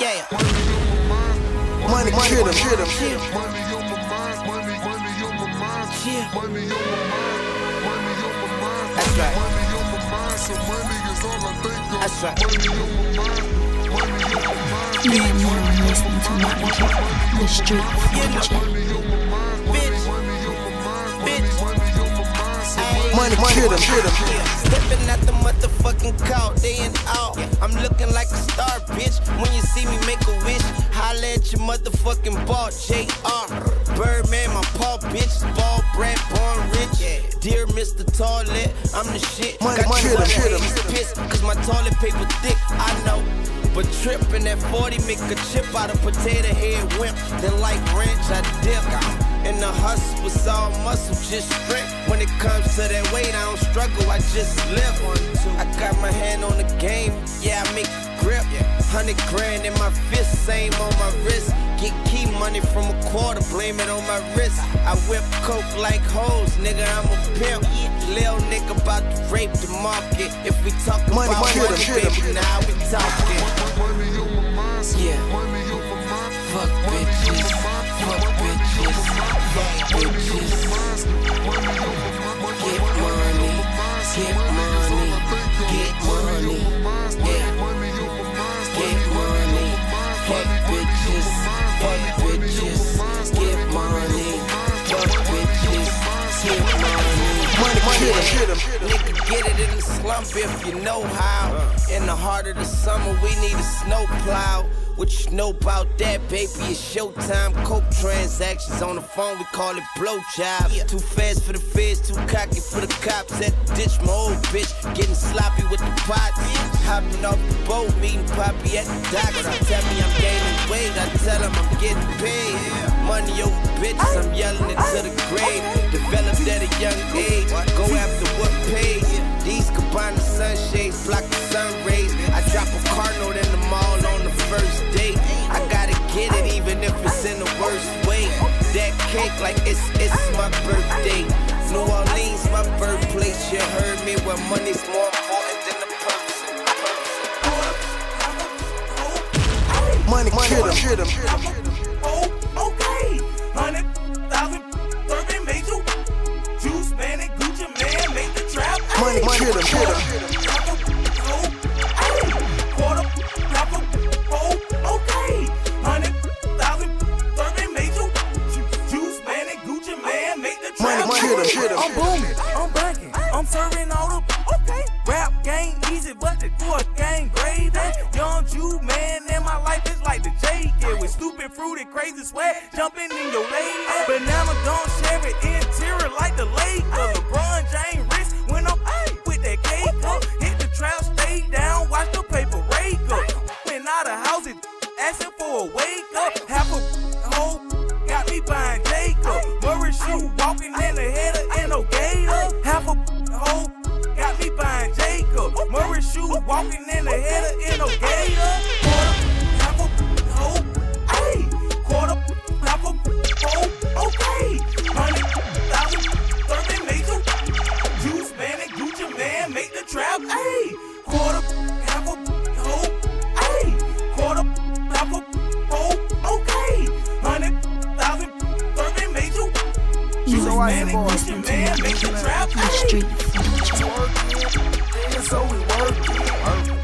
Yeah. Money, money, hit him, hit him. Yeah. Money on my mind, money, money on my mind. Yeah. Money on my mind, money on my mind. That's right. Money on my mind, so money is all I think of. That's right. Money on my mind, money on my mind. You are now listening to Martin the Street DJ. Money on my mind, Bitch. money on my mind. Bitch. Money on my mind, so Ayy. Money, money, hit him, hit him. Stepping at the motherfucking call, day and out. I'm looking like a star, bitch. When you see me make a wish, holla at your motherfucking ball, JR. Birdman, my paw, bitch. Ball bred, born rich. Dear Mr. Toilet, I'm the shit. Money, Got money, you hit 'em, hit 'em. haters pissed, cause my toilet paper thick, I know. But trippin' at 40, make a chip out of potato head wimp. Then like ranch, I dip. And the hustle was all muscle, just strength. When it comes to that weight, I don't struggle, I just live. On it. I got my hand on the game, yeah, I make it grip. Hundred grand in my fist, same on my wrist. Get key money from a quarter, blame it on my wrist. I whip coke like hoes, nigga, I'm a pimp. Lil nigga about to rape the market. If we talk Money, about money, 'em, money, baby, now we talking. Him. Nigga, get it in the slump if you know how. In the heart of the summer, we need a snow plow. What you know about that, baby? It's showtime. Coke transactions on the phone, we call it blow blowjob. Too fast for the feds, too cocky for the cops. At the ditch, my old bitch getting sloppy with the pots. Hopping off the boat, meeting Poppy at the docks. He tell me I'm gaining weight, I tell him I'm getting paid. Money over bitches, I'm yelling it to the grave. Developed at a young age, go after what pays. These combine the sunshades, block the sun rays. I drop a car note in the mall on the first it even if it's in the worst way. That cake like it's it's my birthday. New Orleans, my birthplace. You heard me where money's more important than the person. Money, money, hit him, hit him, hit him. Oh, okay. Hundred thousand serving major. Juice man and Gucci Mane make the trap. Money, money, hit him, hit him. You Juice are man and now Gucci listening man make the Martin trap, the. Street. And so we work.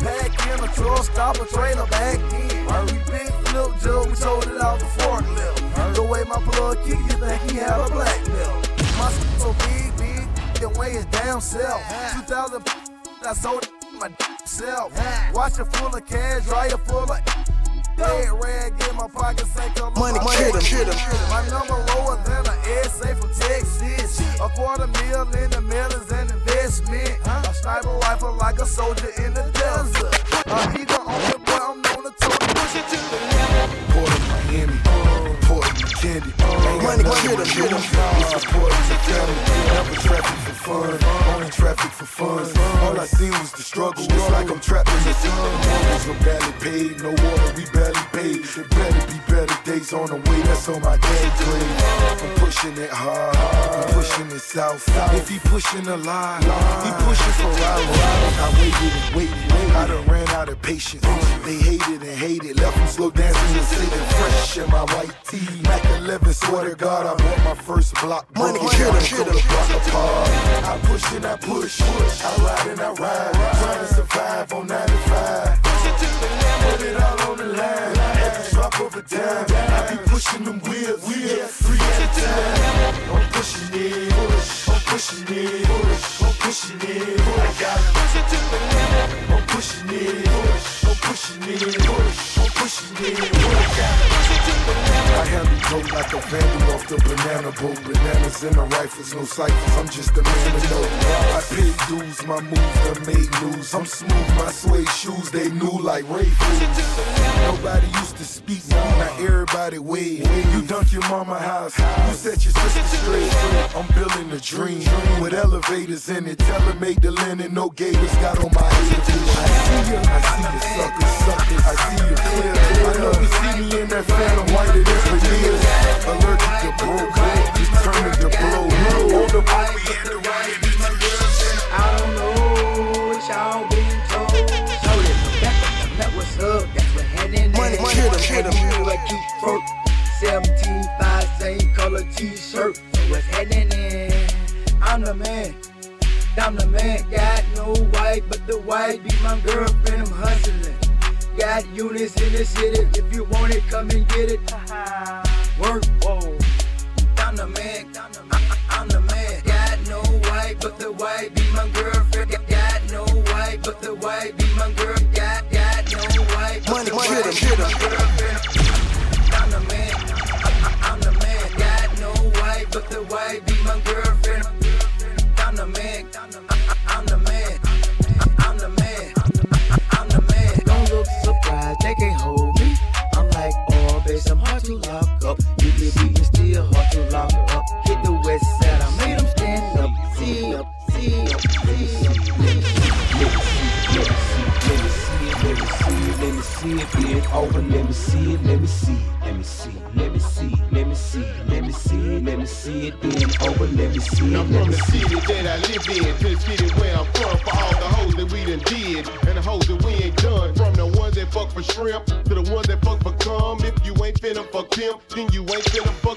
Pack in a truck, stop a trailer back in. We big flip jug, we sold it out the forklift. The way my plug kick, you think he had a black belt. My so big, big, the way it's down south. 2000, I sold it my self. Watch it full of cash, right it full of. Dead rag in my pocket, say come. Money, my money, hit him, hit him. My number lower than an SA from Texas. A quarter mil in the mill is an investment. A sniper rifle like a soldier in the desert. A eagle on the boy, I'm known to tote push it to the limit. Port of Miami, Port of McKinney. Ain't got Money, nothing hit but him, hit him. youth. It's important family. Never traffic for fun, only traffic for fun. All I seen was the struggle. It's like I'm trapped in the Mortgage are barely paid, no water, we barely paid. It better be better days on the way, that's on my dad grave. I'm pushing it hard, I'm pushing it south. If he pushing a lie, he pushing for hours. I waited and waited, I done ran out of patience. They hated and hated, left them slow dancing and sitting fresh in my white tee. Mac 11, swear to God, I bought my first block. Money killer, killer. the block apart. I push and I push, push. I ride and I ride, trying to survive on 95. Put it all on the line, every drop of a dime. I be pushing them wheels, yeah, three at a time. I'm pushing it, push, I'm pushing it, push, I'm pushing it, push. I got it. To the limit. I'm pushing it, push, I'm pushing it, push, I'm pushing it, push. I handle dope like a vandal off the banana boat. Bananas in the rifles, no ciphers. I'm just a man to know. I paid dues, my moves done made news. I'm smooth, my suede shoes, they new like Ray Nobody used to speak, now everybody wave. You dunk your mama house, you set your sister straight. I'm building a dream with elevators in it. Tell her make the linen, no gators got on my head. I see you, I see you suckers, suckers. I see you clear. I know you see me in that phantom whiter than veneers. Allergic to broke, determined to blow. On the way we in the riot, be my girl I don't know what y'all been told. So this the back of the net, what's up? That's what happening. Money, killer, killer. You a cute flirt. 17, 5, same color t-shirt. So what's happening? I'm the man. I'm the man. Got no wife, but the wife be my girlfriend. I'm hustling. Got units in the city. If you want it, come and get it. Work, whoa. I'm the man. I'm the man. Got no wife, but the wife be my girlfriend. Got- no wife, but the wife be my girl. Got got no wife, but Money, the money, wife killer, be my killer. girlfriend. I'm the man. I'm the man. Got no wife, but the wife be my girlfriend. I'm the man. I'm the it over. Let me see it. Let me see it. Let me see it. Let me see it. Let me see it. Let me see it. Let me see it being over. Let me see it. I'm from the city that I live in to the city where I'm from. For all the hoes that we done did and the hoes that we ain't done. From the ones that fuck for shrimp to the ones that fuck for cum. If you ain't finna fuck pimp, then you ain't finna fuck.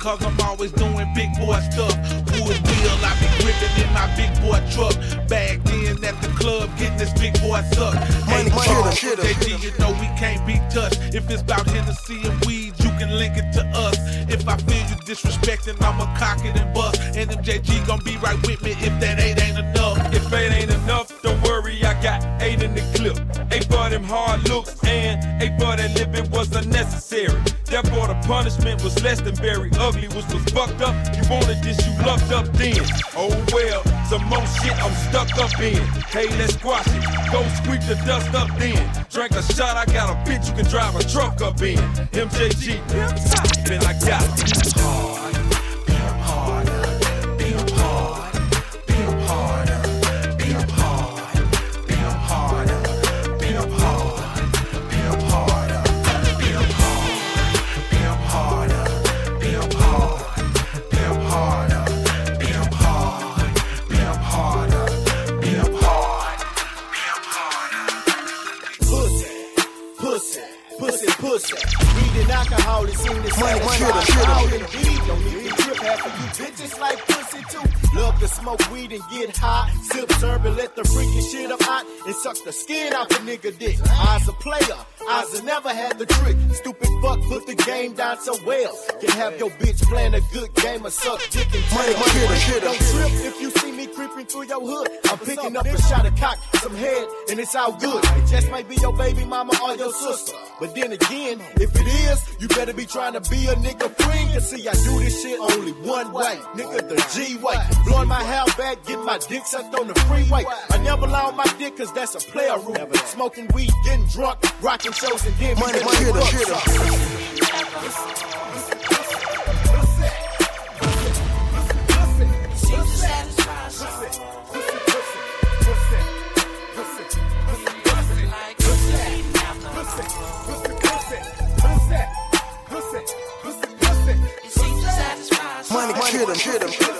cause I'm always doing big boy stuff. Wood wheel, I be gripping in my big boy truck. Bagged in at the club, getting this big boy suck. Money, money, Charles, shit, you know we can't be touched. If it's about Hennessy and weed, you can link it to us. If I feel you disrespecting, I'ma cock it and bust. And MJG gon' be right with me if that eight ain't enough. If it ain't enough, don't worry, I got eight in the clip. Eight for them hard looks and eight for that living was unnecessary. Therefore, the punishment was less than very ugly, which was fucked up. You wanted this, you lucked up then. Oh well, some more shit I'm stuck up in. Hey, let's squash it. Go sweep the dust up then. Drank a shot, I got a bitch you can drive a truck up in. MJG, I got it. Hard. The skin off a nigga dick. I's a player. I's never had the trick. Stupid fuck put the game down so well. Can have your bitch playing a good game of suck dick and money. Don't trip if you see me creeping through your hood. I'm picking up a shot of cock, some head, and it's all good. It just might be your baby mama or your sister. But then again, if it is, you better be trying to be a nigga friend. Cause see, I do this shit only one way. Nigga, the G way. Blowing my hair back, get my dick sucked on the freeway. I never loud my dick cause that's a player rule. Smoking weed, getting drunk, rocking shows, and then Money, we money, get money, money. up. Money, money.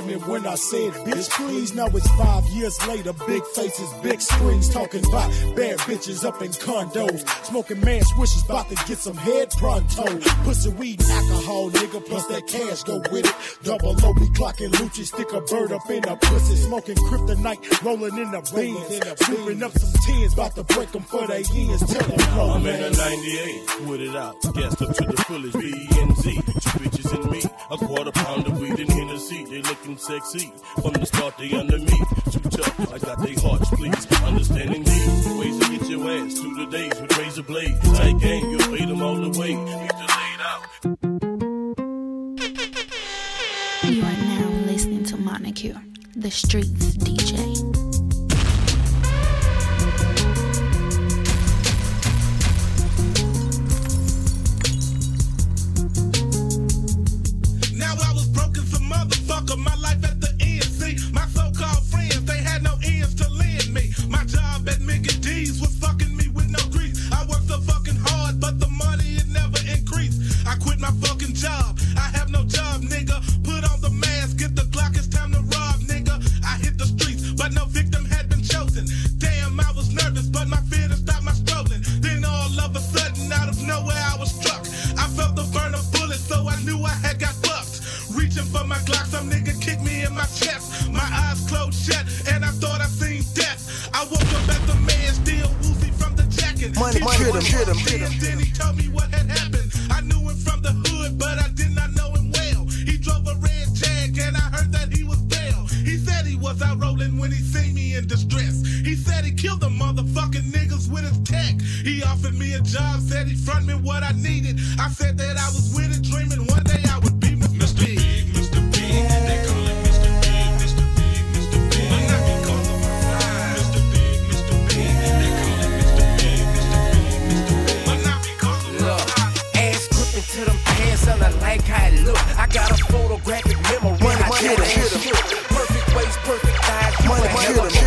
Hoes me when I said, bitch, please. Now it's five years later. Big faces, big screens, talking about bad bitches up in condos. Smoking man swishes, about to get some head pronto. Pussy, weed, and alcohol, nigga, plus that cash go with it. Double O, be clocking Lucci, stick a bird up in a pussy. Smoking kryptonite, rolling in the beans. Scooping up some tens, about to break them for their ends. Tell them, I'm in a 98, with it out, gassed up to the fullest, B and Z. Two bitches and me, a quarter pound of weed in Hennessy. They looking sexy, from the start they under me. Too tough, I got they hearts, please. Understanding these ways to get your ass to the days with razor blades. Tight game, you'll fade them all the way. Leave you laid out. You are now listening to Moneycure, the streets DJ.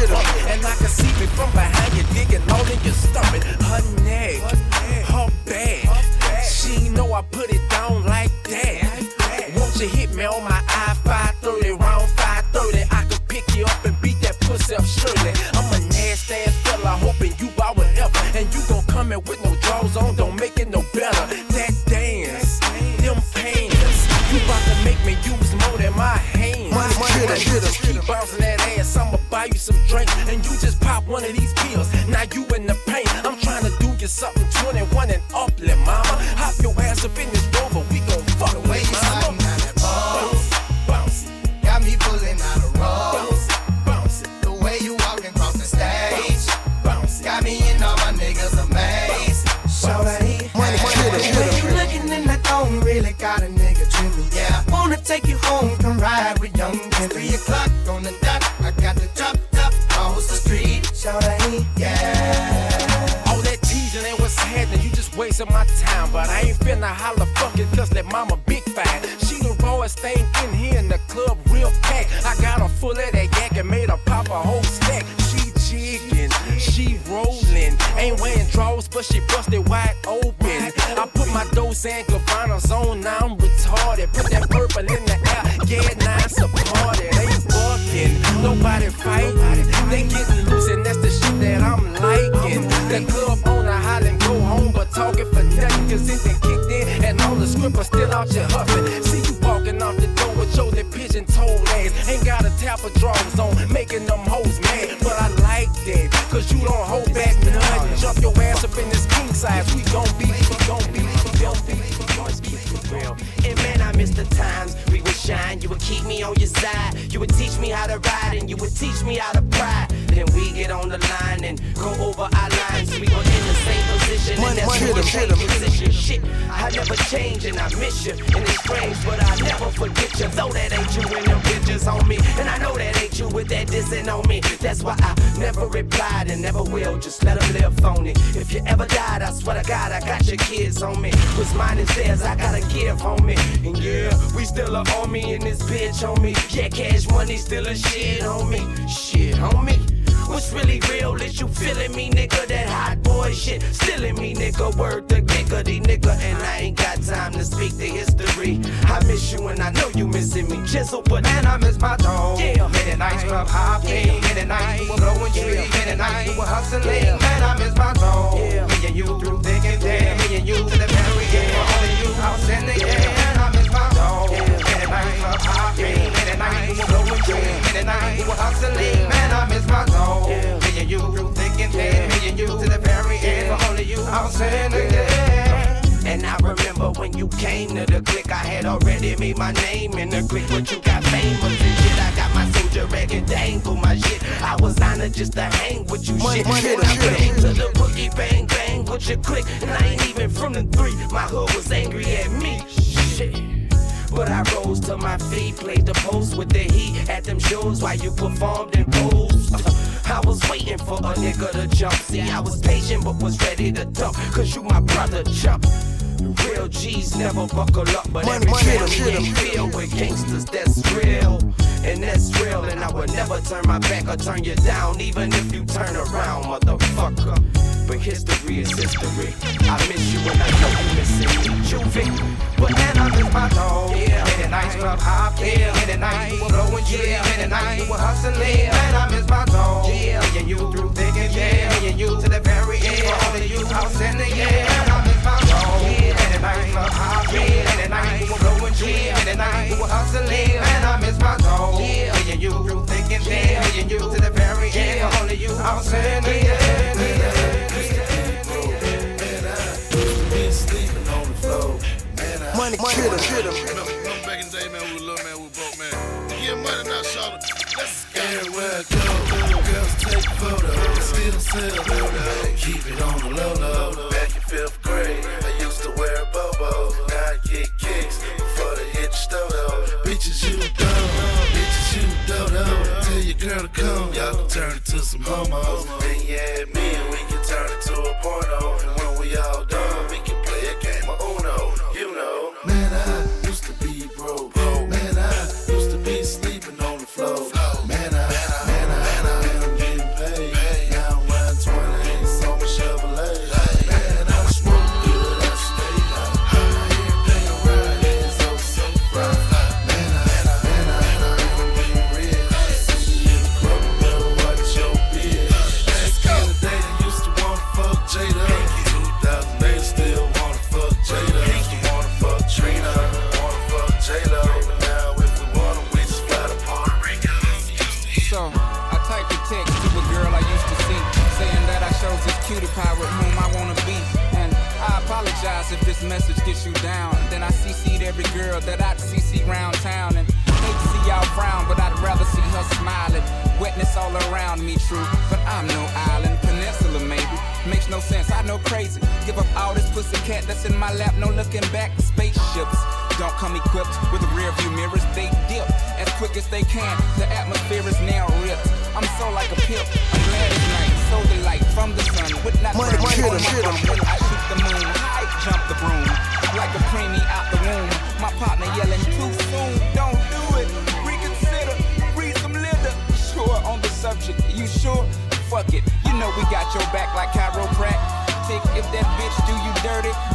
And I can see me from behind you, digging all in your stomach. Her she rolling. Ain't wearing drawers, but she busted wide open. I put my Dolce and Gabbana's on, now I'm retarded. Put that purple in the air, yeah, now it's a party. They bucking, nobody fighting. They getting loose, and that's the shit that I'm liking. The club owner hollering, go home, but talking for nothing, cause it done kicked in, and all the scrippers still out here huffing. See you walking off the door with your pigeon toe ass. Ain't got a tap of drawers on, making them hoes mad. But I like that, cause you don't hold back nothing. Jump your ass up in this king size. We gon' be, we gon' be, we gon' be, we gon' be for real. And man, I miss the times we would shine. You would keep me on your side. You would teach me how to ride, and you would teach me how to pride. Then we get on the line and go over our lines. We were in the same position, and that's what hit 'em. position. Shit, I never change, and I miss you. And it's strange, but I never forget you. Though that ain't you in them pictures on me, and I know that ain't you with that dissing on me. That's why I never replied and never will. Just let them live phony. If you ever died, I swear to God, I got your kids on me. What's mine is theirs, I gotta give, homie. And yeah, we still a army in this bitch, homie. Yeah, cash money still a shit, homie. Shit, homie. What's really real is you feeling me, nigga? That hot boy shit, still in me, nigga. Word to giggity, nigga. And I ain't got time to speak the history. I miss you and I know you missing me. Chisel, but man, I miss my dog. Yeah, Many nights club hopping, many nights we were blowing trees, many nights we were hustling. Man, I miss my dog. Me and you through thick and thin, me and you to the very end. Only you, I was in the air. Club hopping, many nights we were blowing trees, many nights we were hustling. Man, I miss my. Me and you through thick and thin, me and you to the very end. For only you, I was in the. And I remember when you came to the click, I had already made my name in the click, but you got famous and shit. I got my soldier and dangle my shit. I was honored just to hang with you Money, shit. money, And I money. came to the boogie bang bang with your click, and I ain't even from the three. My hood was angry at me. Shit. But I rose to my feet, played the post with the heat at them shows while you performed and posed. I was waiting for a nigga to jump. See, I was patient but was ready to dump. Cause you my brother jump. Real G's never buckle up, but Money, every money, time hit 'em, we hit 'em. ain't feel with gangsters, that's real. And that's real, and I would never turn my back or turn you down, even if you turn around, motherfucker. But history is history. I miss you and I know you missing me. Juvie. But man, oh, I miss my dog. Yeah. Many nights club hopping. Yeah. Many nights we were blowing trees. Many nights we were hustling. Man, I miss my dog. Yeah. Me and you through thick and thin. Me and you to the very we were blowing trees. Many nights we were hustling. Man, I miss my dog. Yeah. Me and you through thick and thin. Me and you to the very end. For only you, I was in the Money, money, hit 'em, hit 'em. Remember back in the day, man, we were little man, we were broke, man. Get money, not shorter. Let's go. Everywhere I go, girls take photos, still sell dodo. Keep it on the low low. Back come, y'all can turn it to some homos. You add me and we can turn it to a porno.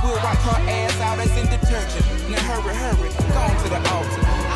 We'll wipe her ass out as in detergent. Now hurry, hurry, go to the altar.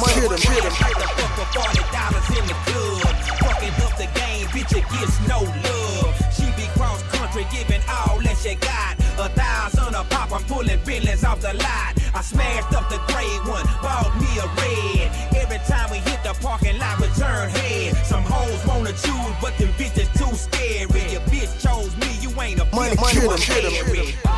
Money, lesser. money, hit 'em, hit 'em. Like the fuck for forty dollars in the club. Fucking up the game, bitch, it gets no love. She be cross country, giving all that she got. A thousand a pop, I'm pulling billions off the lot. I smashed up the gray one, bought me a red. Every time we hit the parking lot, we turn head. Some hoes wanna choose, but them bitches too scary. Your bitch chose me, you ain't a Money, bitch, money, you hit a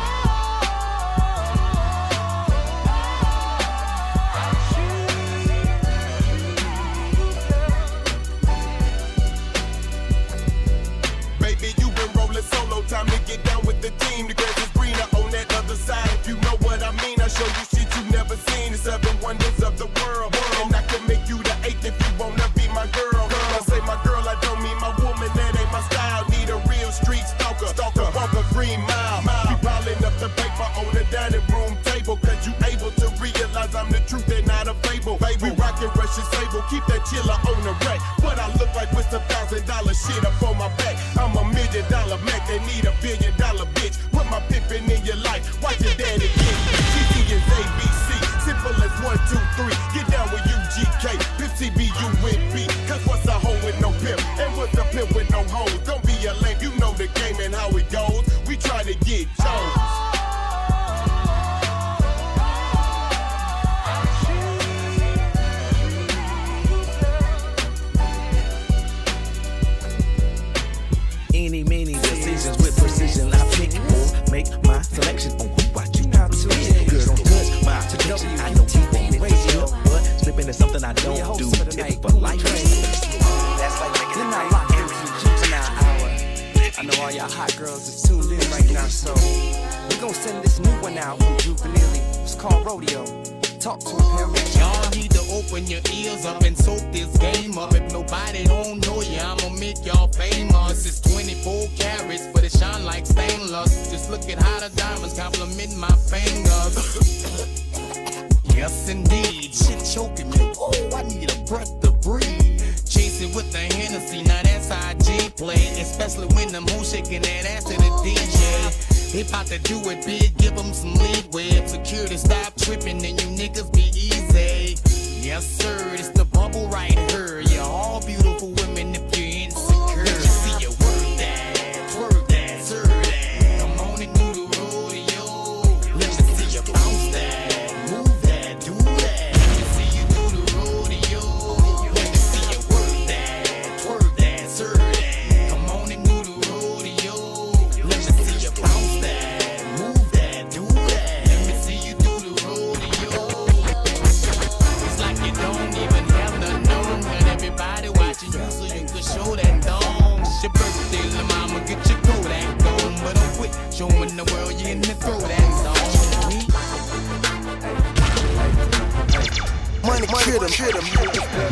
Keep that chiller on the rack. What I look like with a thousand dollar shit up on my back. I'm a million dollar Mac. They need a billion dollar bitch. Put my pimpin' in your life. Watch your daddy get GT is ABC. Simple as one, two, three. Get down with UGK. Pimp CBU with B. Cause what's a hoe with no pimp? And what's a pimp with no hoes? Don't be a lame. You know the game and how it goes. And soak this game up. If nobody don't know ya, I'ma make y'all famous. It's 24 carats, but it shine like stainless. Just look at how the diamonds compliment my fingers. yes, indeed. Shit choking me. Oh, I need a breath to breathe. Chase it with the Hennessy, now that's IG play. Especially when them hoes shaking that ass to the DJ. They bout to do it big, give them some leeway. If security stop tripping, then you niggas be easy. Yes, sir, Money, money, hit 'em, hit 'em.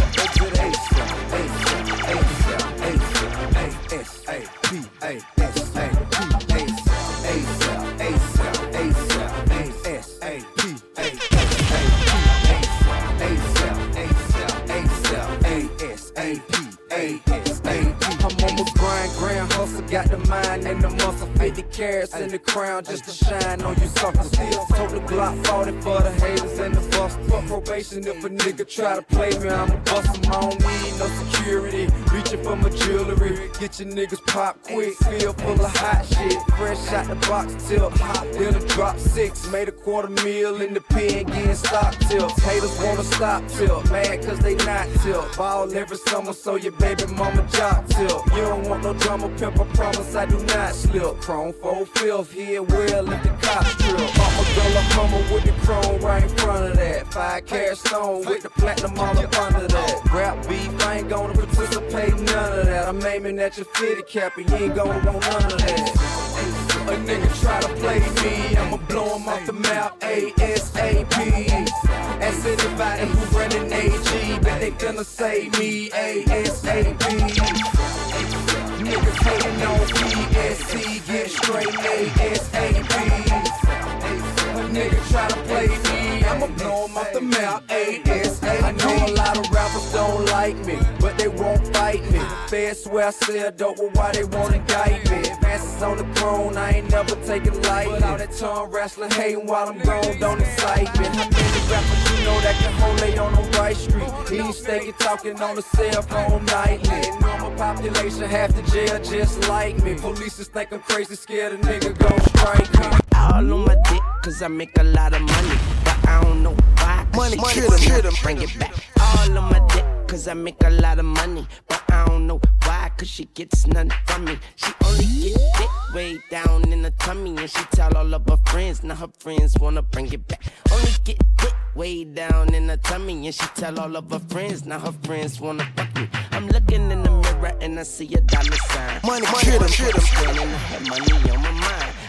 I'm got the mind and the muscle, 50 carats in the crown just to shine try to play me. I'ma bust I don't need no security. Reaching for my jewelry, get your niggas pop quick. Feel full of hot shit, fresh out the box till hot. Then a drop six, made a quarter meal in the pen, getting stock till. Haters wanna stop till, mad cause they not till. Ball every summer, so your baby mama job till. You don't want no drama, pimp, I promise I do not slip. Chrome four fifth, here well if the cops drill. Mama girl a hummer with the chrome right in front of that. Five carat stone with the platinum all up under that. Rap beef, I ain't gonna participate none of that. I'm aiming at your fitted cap, and you ain't gonna want none of that. A nigga try to play me, I'ma blow him off the map ASAP. Ask anybody who running AG, bet they gonna say me ASAP. Niggas hating on PSC, get straight ASAP. Swear I sell dope, well, why they wanna indict me? Advances on the throne, I ain't never taking light. But all that tongue wrestling, hating while I'm gone, don't excite me. How many rappers you know that can hold they on the right street? Steak and talking on the cell phone nightly. Normal population, half the jail just like me. Police just think I'm crazy, scared a nigga gon' strike me. All on my dick, cause I make a lot of money. But I don't know Money, 'em, kill 'em. Bring it back. All on my dick, cause I make a lot of money. But I don't know why, cause she gets nothing from me. She only get dick way down in the tummy. And she tell all of her friends, now her friends wanna bring it back. Only get dick way down in the tummy. And she tell all of her friends, now her friends wanna fuck me. I'm looking in the mirror and I see a dollar sign. Money, Money, money, 'em. Standing, I have money on my mind. I tell her, bitch, go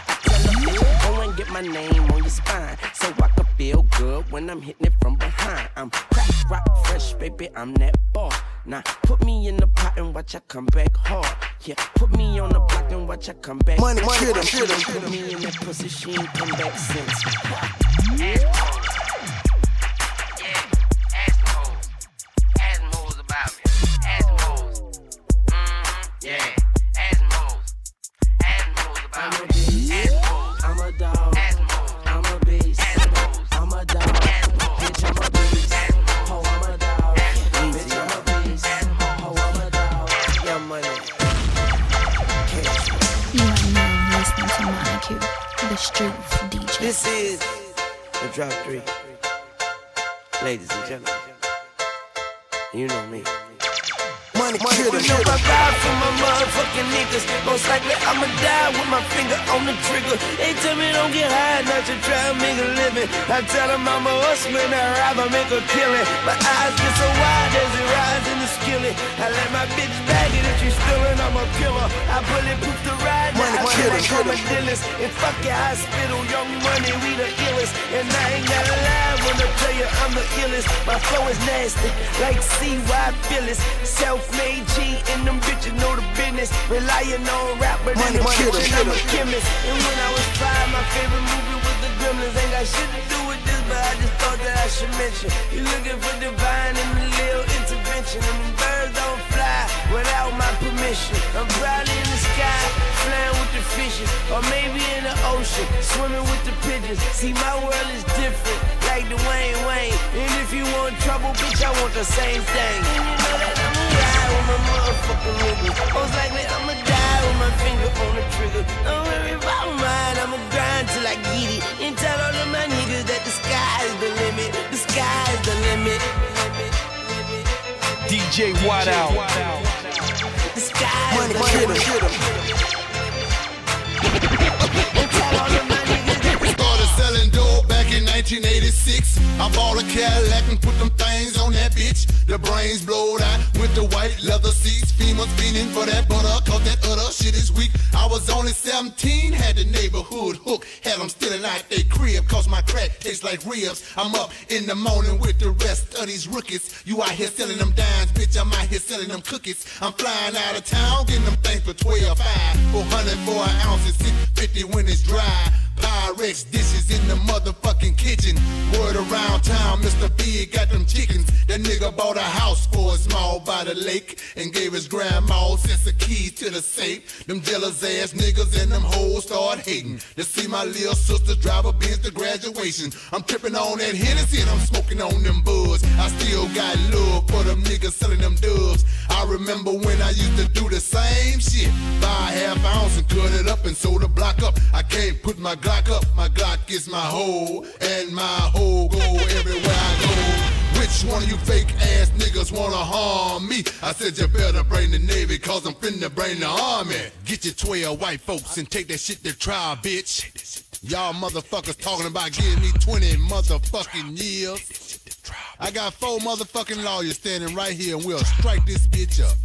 and get my name on your spine. So I can feel good when I'm hitting it from behind. I'm crack, rock, fresh, baby, I'm that ball. Now put me in the pot and watch I come back hard. Yeah, put me on the block and watch I come back. Money, hard. kill 'em, She kill 'em, done kill Put 'em. me in that pussy, she ain't come back since. Relying on rap, but Money, in the kill 'em, kitchen, kill I'm a 'em. chemist. And when I was five, my favorite movie was The Gremlins. Ain't got shit to do with this, but I just thought that I should mention. You looking for divine and a little intervention. And birds don't fly without my permission. I'm probably in the sky, flying with the fishes. Or maybe in the ocean, swimming with the pigeons. See, my world is different, like the Wayne Wayne. And if you want trouble, bitch, I want the same thing. With my motherfucking niggas. Most likely I'ma die with my finger on the trigger. Don't worry about mine, I'ma grind till I get it. And tell all of my niggas that the sky is the limit. The sky is the limit. DJ White out. The sky is Money, the kill 'em, limit. kill 'em. And tell all of my niggas that the Started selling dope in 1986. I bought a Cadillac and put them things on that bitch. The brains blowed out with the white leather seats. Females fiending for that butter, cause that other shit is weak. I was only 17, had the neighborhood hook. Had them stealing out they crib, cause my crack tastes like ribs. I'm up in the morning with the rest of these rookies. You out here selling them dimes, bitch, I'm out here selling them cookies. I'm flying out of town, getting them things for 12, 5, 400 for an ounce and 650 when it's dry. Dishes in the motherfucking kitchen. Word around town, Mr. B got them chickens. That nigga bought a house for a small by the lake and gave his grandma sets of keys to the safe. Them jealous ass niggas and them hoes start hating. To see my little sister drive a Benz to graduation. I'm tripping on that Hennessy and I'm smoking on them buds. I still got love for them niggas selling them dubs. I remember when I used to do the same shit. Buy a half ounce and cut it up and sold the block up. I can't put my Glock My Glock is my hoe and my hoe go everywhere I go. Which one of you fake ass niggas wanna harm me? I said you better bring the Navy cause I'm finna bring the Army. Get your 12 white folks and take that shit to trial, bitch. Y'all motherfuckers talking about giving me 20 motherfucking years. I got four motherfucking lawyers standing right here and we'll strike this bitch up.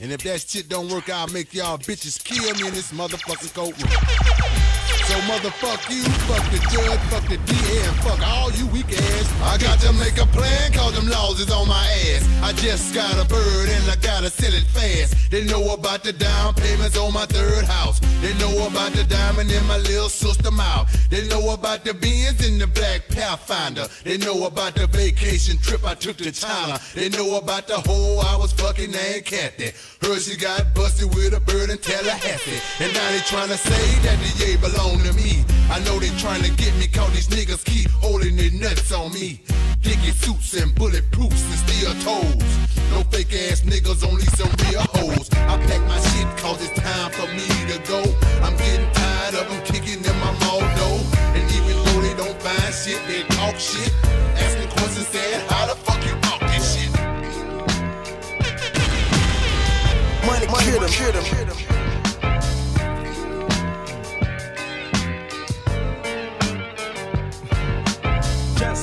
And if that shit don't work, I'll make y'all bitches kill me in this motherfucking courtroom. So motherfuck you, fuck the judge, fuck the DA, and fuck all you weak ass. I got to make a plan, cause them laws is on my ass. I just got a bird and I gotta sell it fast. They know about the down payments on my third house. They know about the diamond in my little sister mouth. They know about the beans in the black Pathfinder. They know about the vacation trip I took to China. They know about the hoe I was fucking named Kathy. Heard she got busted with a bird in Tallahassee. And now they tryna say that the yay belong to me. I know they trying to get me, cause these niggas keep holding their nuts on me. Dicky suits and bulletproofs and steel toes. No fake ass niggas, only some real hoes. I pack my shit cause it's time for me to go. I'm getting tired of them kicking in my mall door. And even though they don't find shit, they talk shit. Asking questions saying, how the fuck you talk this shit? Money, money, kid him.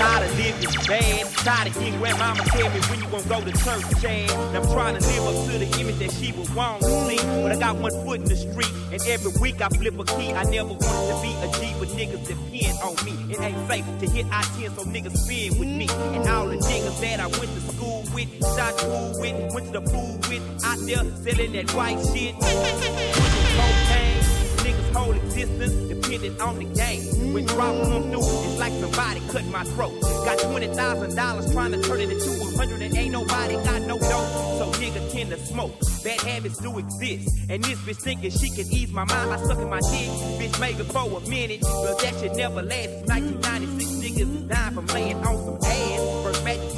tired of living bad. Tired of where mama tell me when you gon' go to church, Chad. And I'm trying to live up to the image that she would want to see. But I got one foot in the street, and every week I flip a key. I never wanted to be a G, but niggas depend on me. It ain't safe to hit I-10, so niggas spin with me. And all the niggas that I went to school with, shot pool with, went to the pool with, out there selling that white shit. Cocaine. Whole existence dependent on the game. When drop come through, it's like somebody cut my throat. Got twenty thousand dollars trying to turn it into a hundred, and ain't nobody got no dough. So nigga tend to smoke. Bad habits do exist, and this bitch thinking she can ease my mind by sucking my dick. Bitch maybe for a minute, but that should never lasts. 1996 niggas is dying from laying on some ass.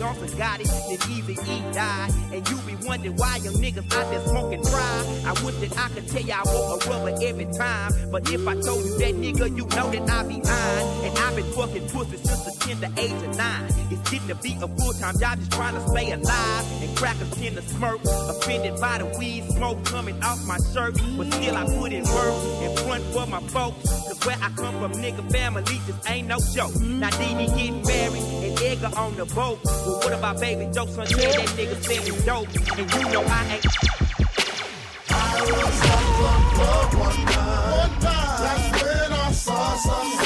Magic Johnson got it, then Easy E died, and you be wondering why young niggas out there smoking dry. I wish that I could tell y'all I want a rubber every time, but if I told you that nigga, you know that I be lying. And I've been fucking pussy since the tender age of nine. It's getting to be a full time job just trying to stay alive. And crackers tend to smirk, offended by the weed smoke coming off my shirt. But still, I put in work in front for my folks. Where I come from, nigga, family just ain't no joke. Now, Dee getting married and Edgar on the boat. But what about baby Joe? Son, that nigga selling dope. And you know I ain't. That's when I saw somebody.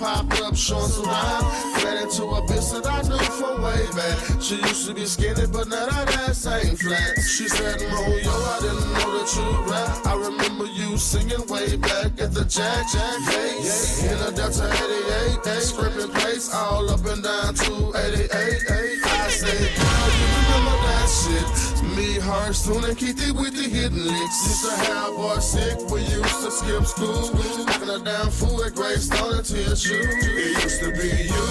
pop up short around. Fed into a bitch that I knew from way back. She used to be skinny, but now that ass ain't flat. She said, Roll, yo, I didn't know that you rap. I remember you singing way back at the Jack Jack Face. In a Delta 88, they scripting place all up and down 288. I said, Girl, you remember that shit lead her soon and keep it with the hidden licks. Used to have boy sick, we used to skip school. Knocking a down fool at Grace until your shoe. It used to be you,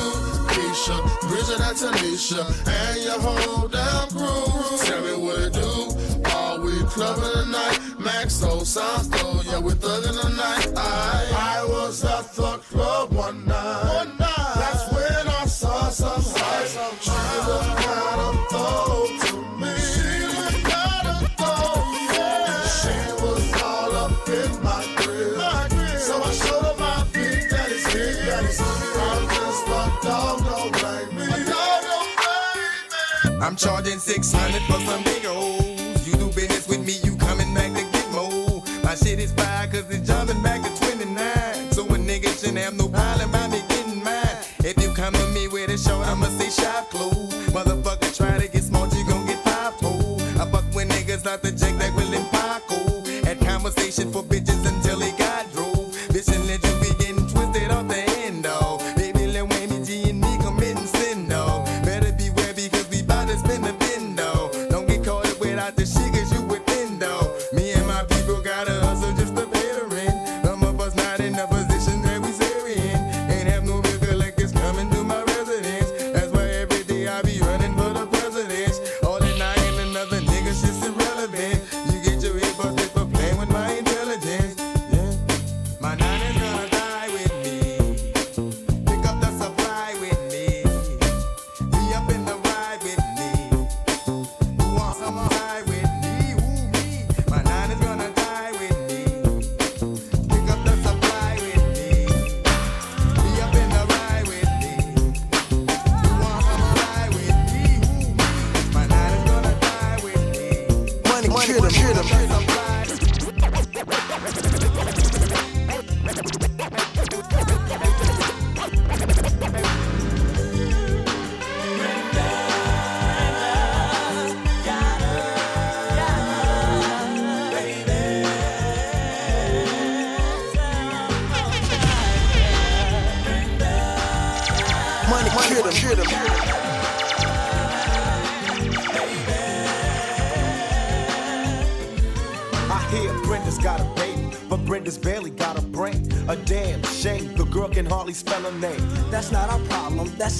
Keisha, Bridget and Tanisha, and your whole damn crew. Tell me what it do. All we clubbing tonight, Max oh, O, Sansto, oh, yeah, we thugging tonight. I, I was at the club. I'm charging 600 for some niggas. You do business with me, you coming back to get more. My shit is fire cause it's jumping back to 29. So a nigga shouldn't have no problem by me getting mine. If you come to me with a short, I'ma say shop clothes. Motherfucker, try to get smart, you gon' get five toes. I fuck with niggas like the jack that Will in Paco. Had conversation for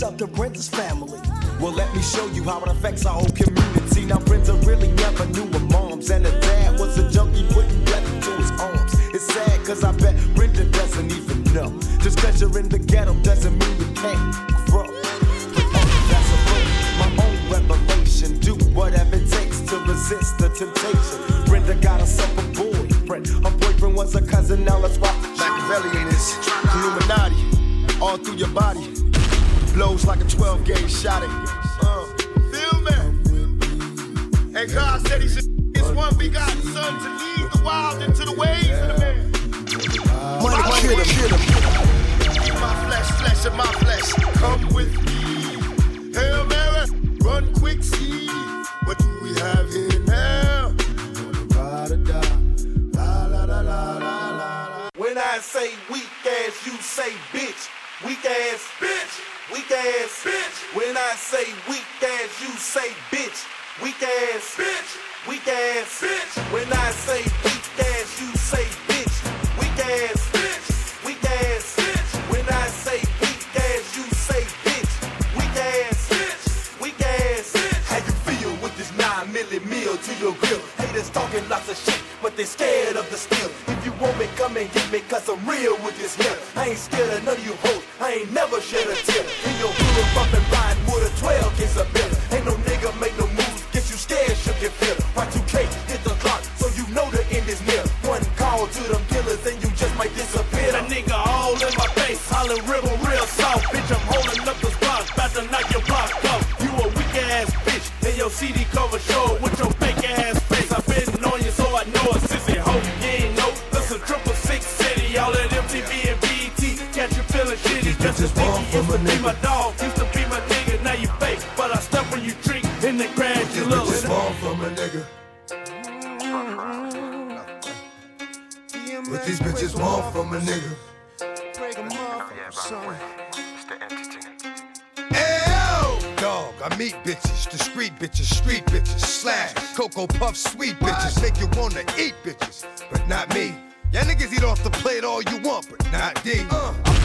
up the Brenda's family. Well, let me show you how it affects our whole community. but I step when you drink in the grand. You look small from a nigga. With these bitches want from a nigga? Break them off, son. Dog, I meet bitches, the street bitches, street bitches, slash, cocoa puff, sweet bitches, make you wanna eat bitches, but not me. Y'all niggas eat off the plate all you want, but not D. Uh, I'm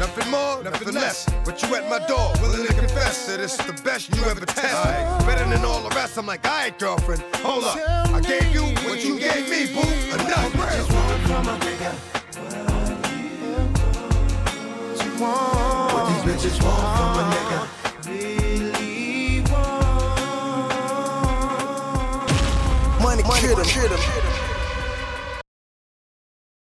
Nothing more, nothing less. But you at my door, willing to confess that it's the best you ever test. Better than all the rest. I'm like, alright, girlfriend, hold up. I gave you what you gave me, boo. Enough. What these bitches want from a nigga. Money, money, hit 'em, hit 'em.